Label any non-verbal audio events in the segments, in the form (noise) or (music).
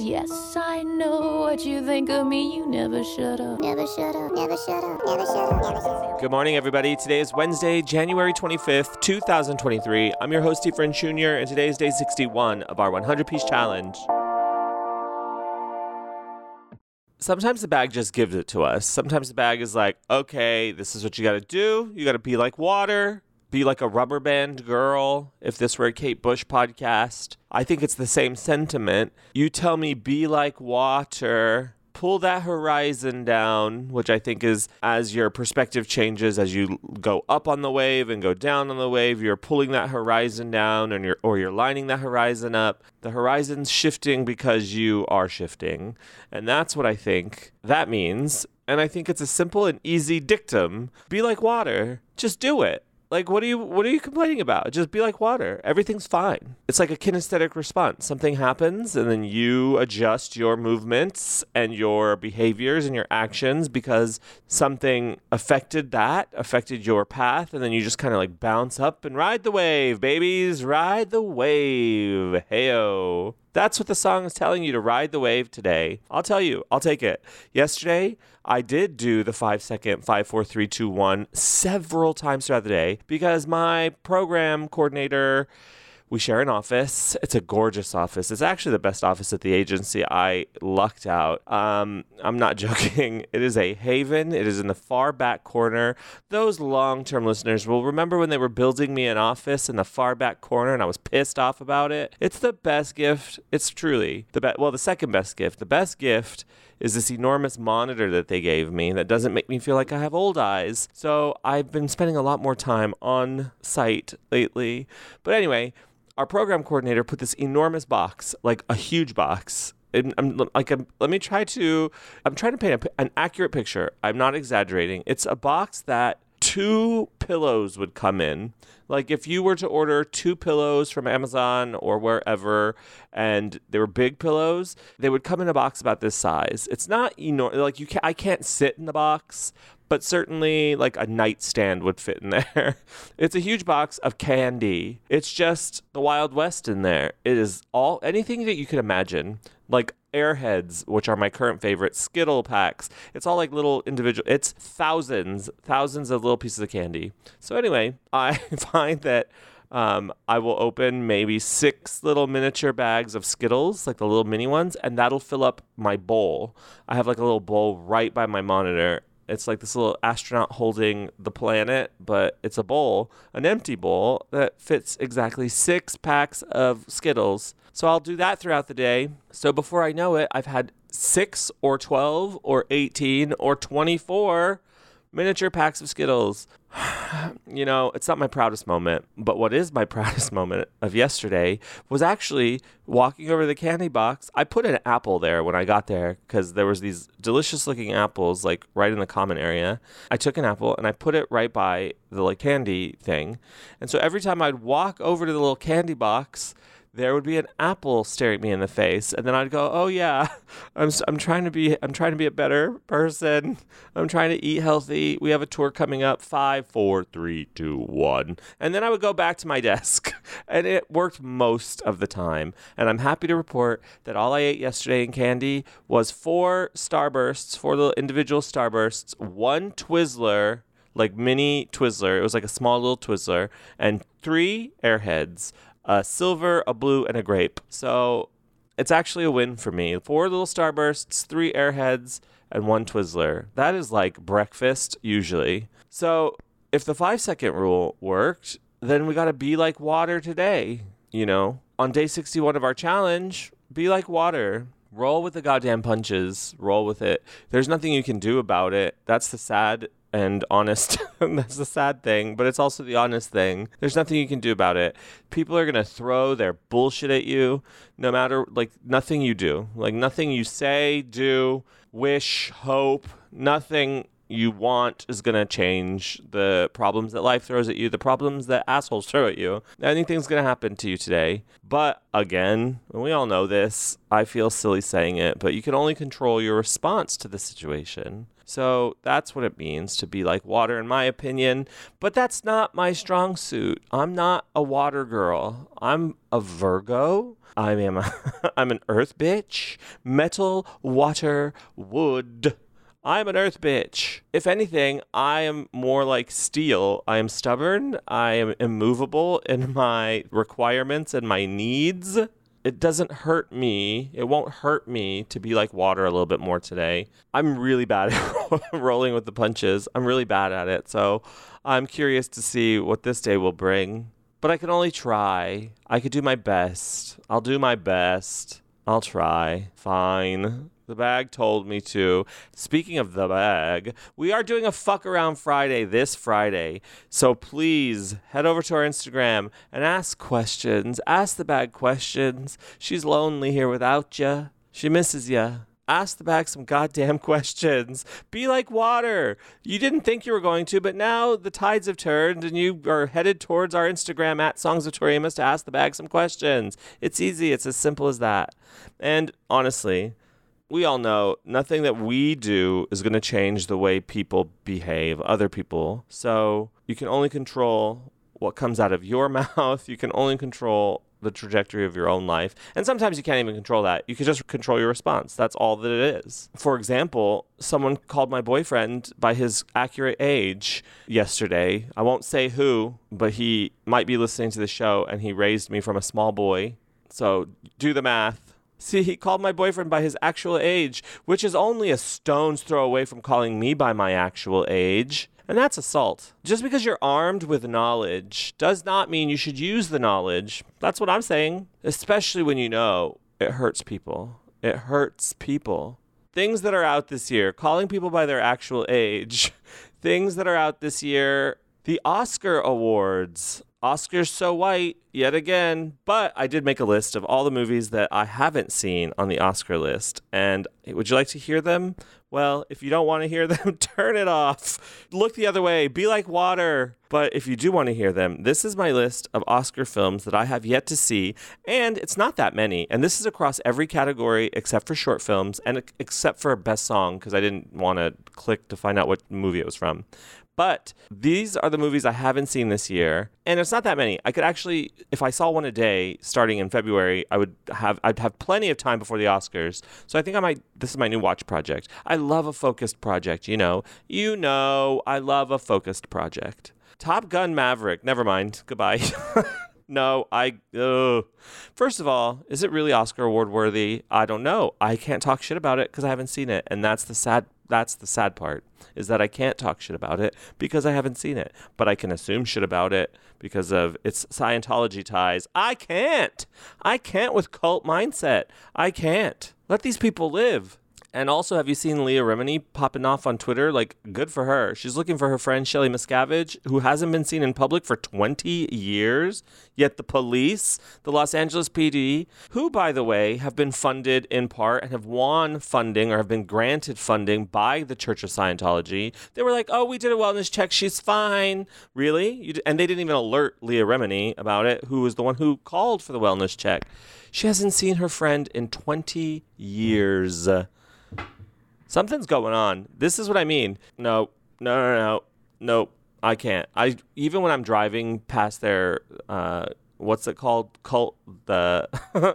Yes, I know what you think of me. You never shut up. Never shut up, never shut up, never shut up, never shut up. Good morning, everybody. Today is Wednesday, January 25th, 2023. I'm your host, Steve Friend Jr., and today is day 61 of our 100 piece challenge. Sometimes the bag just gives it to us. Sometimes the bag is like, okay, this is what you got to do. You got to be like water, be like a rubber band girl. If this were a Kate Bush podcast, I think it's the same sentiment. You tell me, be like water. Pull that horizon down, which I think is as your perspective changes, as you go up on the wave and go down on the wave, you're pulling that horizon down and you're or you're lining that horizon up. The horizon's shifting because you are shifting. And that's what I think that means. And I think it's a simple and easy dictum. Be like water. Just do it. Like what are you what are you complaining about? Just be like water. Everything's fine. It's like a kinesthetic response. Something happens and then you adjust your movements and your behaviors and your actions because something affected that, affected your path and then you just kind of like bounce up and ride the wave, babies. Ride the wave. Heyo. That's what the song is telling you to ride the wave today. I'll tell you, I'll take it. Yesterday, I did do the five second, five, four, three, two, one several times throughout the day because my program coordinator, we share an office. It's a gorgeous office. It's actually the best office at the agency. I lucked out. Um, I'm not (laughs) joking. It is a haven. It is in the far back corner. Those long term listeners will remember when they were building me an office in the far back corner and I was pissed off about it. It's the best gift. It's truly the best. Well, the second best gift. The best gift is this enormous monitor that they gave me that doesn't make me feel like I have old eyes. So I've been spending a lot more time on site lately. But anyway, our program coordinator put this enormous box, like a huge box. And I'm like, I'm, let me try to. I'm trying to paint a, an accurate picture. I'm not exaggerating. It's a box that two pillows would come in. Like if you were to order two pillows from Amazon or wherever, and they were big pillows, they would come in a box about this size. It's not enormous. Like you, can I can't sit in the box, but certainly like a nightstand would fit in (laughs) there. it's a huge box of candy. It's just the Wild West in there. It is all anything that you could imagine, like Airheads, which are my current favorite, Skittle packs. It's all like little individual. It's thousands, thousands of little pieces of candy. So anyway, (laughs) I find that. Um, I will open maybe six little miniature bags of Skittles, like the little mini ones, and that'll fill up my bowl. I have like a little bowl right by my monitor, it's like this little astronaut holding the planet, but it's a bowl, an empty bowl that fits exactly six packs of Skittles. So I'll do that throughout the day. So before I know it, I've had six or 12 or 18 or 24 miniature packs of Skittles. (sighs) you know, it's not my proudest moment, but what is my (laughs) proudest moment of yesterday was actually walking over the candy box. I put an apple there when I got there because there was these delicious looking apples like right in the common area. I took an apple and I put it right by the like candy thing. And so every time I'd walk over to the little candy box, there would be an apple staring me in the face and then I'd go, "Oh yeah, (laughs) I'm I'm trying to be I'm trying to be a better person. I'm trying to eat healthy. We have a tour coming up. Five, four, three, two, one. And then I would go back to my (laughs) desk. And it worked most of the time. And I'm happy to report that all I ate yesterday in candy was four starbursts, four little individual starbursts, one Twizzler, like mini Twizzler. It was like a small little Twizzler, and three Airheads a silver, a blue, and a grape. So it's actually a win for me. Four little starbursts, three airheads, and one Twizzler. That is like breakfast usually. So if the five second rule worked, then we got to be like water today. You know, on day 61 of our challenge, be like water. Roll with the goddamn punches. Roll with it. There's nothing you can do about it. That's the sad and honest. (laughs) That's the sad thing, but it's also the honest thing. There's nothing you can do about it. People are going to throw their bullshit at you no matter, like, nothing you do. Like, nothing you say, do, wish, hope, nothing you want is going to change the problems that life throws at you, the problems that assholes throw at you. Anything's going to happen to you today. But again, we all know this. I feel silly saying it, but you can only control your response to the situation. So that's what it means to be like water, in my opinion. But that's not my strong suit. I'm not a water girl. I'm a Virgo. I am a, (laughs) I'm an earth bitch. Metal, water, wood. I'm an earth bitch. If anything, I am more like steel. I am stubborn. I am immovable in my requirements and my needs. It doesn't hurt me. It won't hurt me to be like water a little bit more today. I'm really bad at (laughs) rolling with the punches. I'm really bad at it. So I'm curious to see what this day will bring. But I can only try. I could do my best. I'll do my best. I'll try. Fine. The bag told me to. Speaking of the bag, we are doing a fuck around Friday this Friday. So please head over to our Instagram and ask questions. Ask the bag questions. She's lonely here without you. She misses you. Ask the bag some goddamn (laughs) questions. Be like water. You didn't think you were going to, but now the tides have turned and you are headed towards our Instagram at Songs of Tori Amos to ask the bag some questions. It's easy. It's as simple as that. And honestly, we all know nothing that we do is going to change the way people behave, other people. So you can only control what comes out of your (laughs) mouth. You can only control the trajectory of your own life. And sometimes you can't even control that. You can just control your response. That's all that it is. For example, someone called my boyfriend by his accurate age yesterday. I won't say who, but he might be listening to the show and he raised me from a small boy. So do the math. See, he called my boyfriend by his actual age, which is only a stone's throw away from calling me by my actual age. And that's assault. Just because you're armed with knowledge does not mean you should use the knowledge. That's what I'm saying. Especially when you know it hurts people. It hurts people. Things that are out this year, calling people by their actual age. (laughs) Things that are out this year, the Oscar Awards. Oscars so white yet again, but I did make a list of all the movies that I haven't seen on the Oscar list. And would you like to hear them? Well, if you don't want to hear (laughs) them, turn it off. Look the other way. Be like water. But if you do want to hear them, this is my list of Oscar films that I have yet to see. And it's not that many. And this is across every category except for short films and except for best song because I didn't want to click to find out what movie it was from. But these are the movies I haven't seen this year, and it's not that many. I could actually, if I saw one a day starting in February, I would have I'd have plenty of time before the Oscars. So I think I might. This is my new watch project. I love a focused project. You know, you know, I love a focused project. Top Gun Maverick. Never mind. Goodbye. (laughs) no, I. Ugh. First of all, is it really Oscar award worthy? I don't know. I can't talk shit about it because I haven't seen it, and that's the sad. That's the sad part is that I can't talk shit about it because I haven't seen it, but I can assume shit about it because of its Scientology ties. I can't. I can't with cult mindset. I can't. Let these people live. And also, have you seen Leah Remini popping off on Twitter? Like, good for her. She's looking for her friend Shelly Miscavige, who hasn't been seen in public for 20 years. Yet the police, the Los Angeles PD, who, by the way, have been funded in part and have won funding or have been granted funding by the Church of Scientology, they were like, oh, we did a wellness check. She's fine. Really? And they didn't even alert Leah Remini about it, who was the one who called for the wellness check. She hasn't seen her friend in 20 years. Something's going on. This is what I mean. No, no, no, no, nope. I can't. I even when I'm driving past their uh, what's it called? Cult the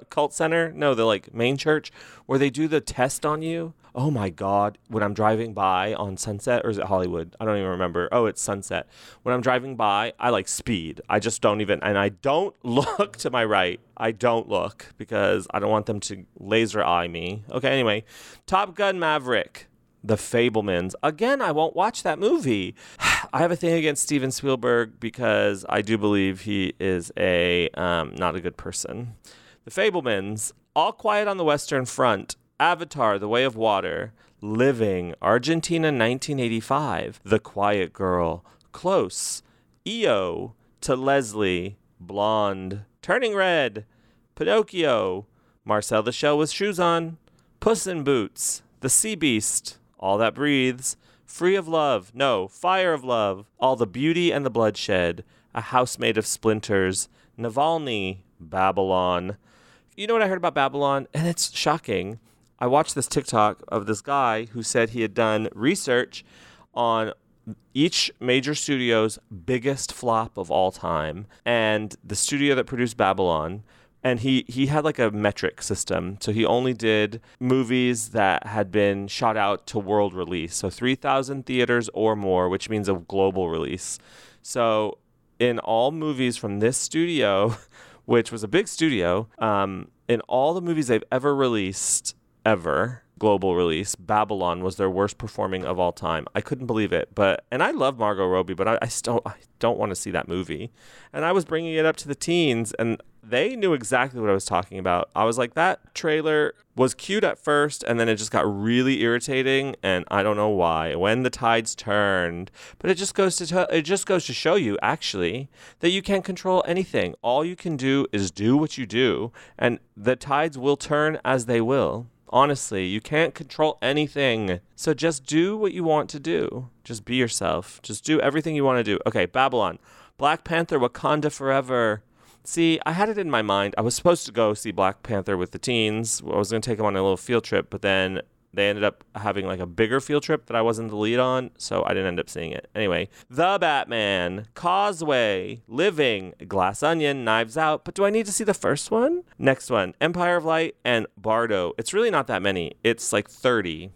(laughs) cult center? No, the like main church where they do the test on you. Oh my god! When I'm driving by on Sunset or is it Hollywood? I don't even remember. Oh, it's Sunset. When I'm driving by, I like speed. I just don't even, and I don't (laughs) look to my right. I don't look because I don't want them to laser eye me. Okay. Anyway, Top Gun Maverick. The Fabelmans. Again, I won't watch that movie. (sighs) I have a thing against Steven Spielberg because I do believe he is a um, not a good person. The Fabelmans. All Quiet on the Western Front. Avatar: The Way of Water. Living. Argentina 1985. The Quiet Girl. Close. EO. To Leslie. Blonde. Turning Red. Pinocchio. Marcel the Shell with Shoes On. Puss in Boots. The Sea Beast. All That Breathes. Free of Love. No, Fire of Love. All the Beauty and the Bloodshed. A House Made of Splinters. Navalny. Babylon. You know what I heard about Babylon? And it's shocking. I watched this TikTok of this guy who said he had done research on each major studio's biggest flop of all time and the studio that produced Babylon. And he he had like a metric system. So he only did movies that had been shot out to world release. So 3000 theaters or more which means a global release. So in all movies from this studio (laughs) which was a big studio um, in all the movies they've ever released ever global release babylon was their worst performing of all time. I couldn't believe it but and i love margot robbie but i, I still i don't want to see that movie. And i was bringing it up to the teens and they knew exactly what i was talking about. I was like that trailer was cute at first and then it just got really irritating and i don't know why when the tides turned. But it just goes to t- it just goes to show you actually that you can't control anything. All you can do is do what you do and the tides will turn as they will Honestly, you can't control anything. So just do what you want to do. Just be yourself. Just do everything you want to do. Okay, Babylon. Black Panther Wakanda Forever. See, I had it in my mind. I was supposed to go see Black Panther with the teens. I was going to take them on a little field trip, but then they ended up having like a bigger field trip that I wasn't the lead on, so I didn't end up seeing it. Anyway, The Batman, Causeway, Living, Glass Onion, Knives Out. But do I need to see the first one? Next one, Empire of Light and Bardo. It's really not that many. It's like 30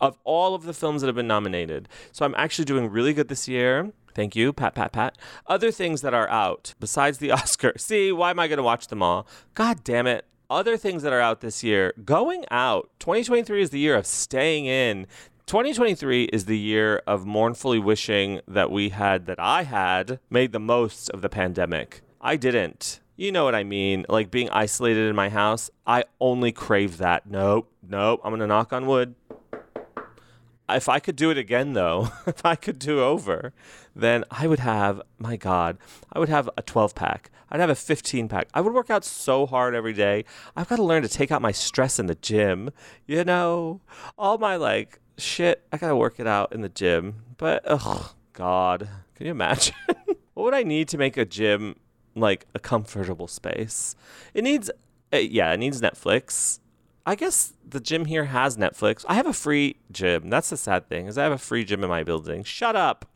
of all of the films that have been nominated. So I'm actually doing really good this year. Thank you, pat, pat, pat. Other things that are out besides the (laughs) Oscar. See, why am I going to watch them all? God damn it other things that are out this year going out 2023 is the year of staying in 2023 is the year of mournfully wishing that we had that i had made the most of the pandemic i didn't you know what i mean like being isolated in my house i only crave that nope nope i'm gonna knock on wood if I could do it again, though, (laughs) if I could do over, then I would have, my God, I would have a 12 pack. I'd have a 15 pack. I would work out so hard every day. I've got to learn to take out my stress in the gym. You know, all my like shit, I got to work it out in the gym. But, oh, God, can you imagine? (laughs) what would I need to make a gym like a comfortable space? It needs, uh, yeah, it needs Netflix. I guess the gym here has Netflix. I have a free gym. That's the sad thing is I have a free gym in my building. Shut up.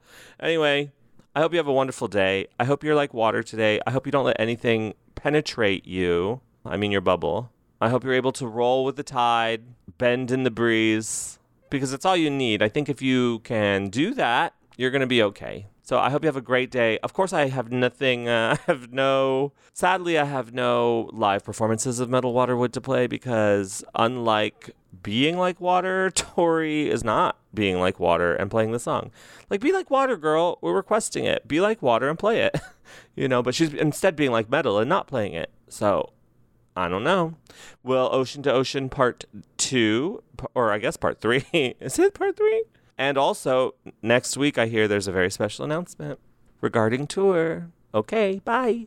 Anyway, I hope you have a wonderful day. I hope you're like water today. I hope you don't let anything penetrate you. I mean, your bubble. I hope you're able to roll with the tide, bend in the breeze, because it's all you need. I think if you can do that, you're going to be okay. So I hope you have a great day. Of course, I have nothing. Uh, (laughs) I have no. Sadly, I have no live performances of Metal Water Wood to play because, unlike being like water, (laughs) Tori is not being like water and playing the song. Like, be like water, girl. We're requesting it. Be like water and play it. (laughs) you know, but she's instead being like metal and not playing it. So I don't know. Will Ocean to Ocean Part 2, or I guess Part 3, is it Part 3? And also, next week, I hear there's a very special announcement regarding tour. Okay, bye.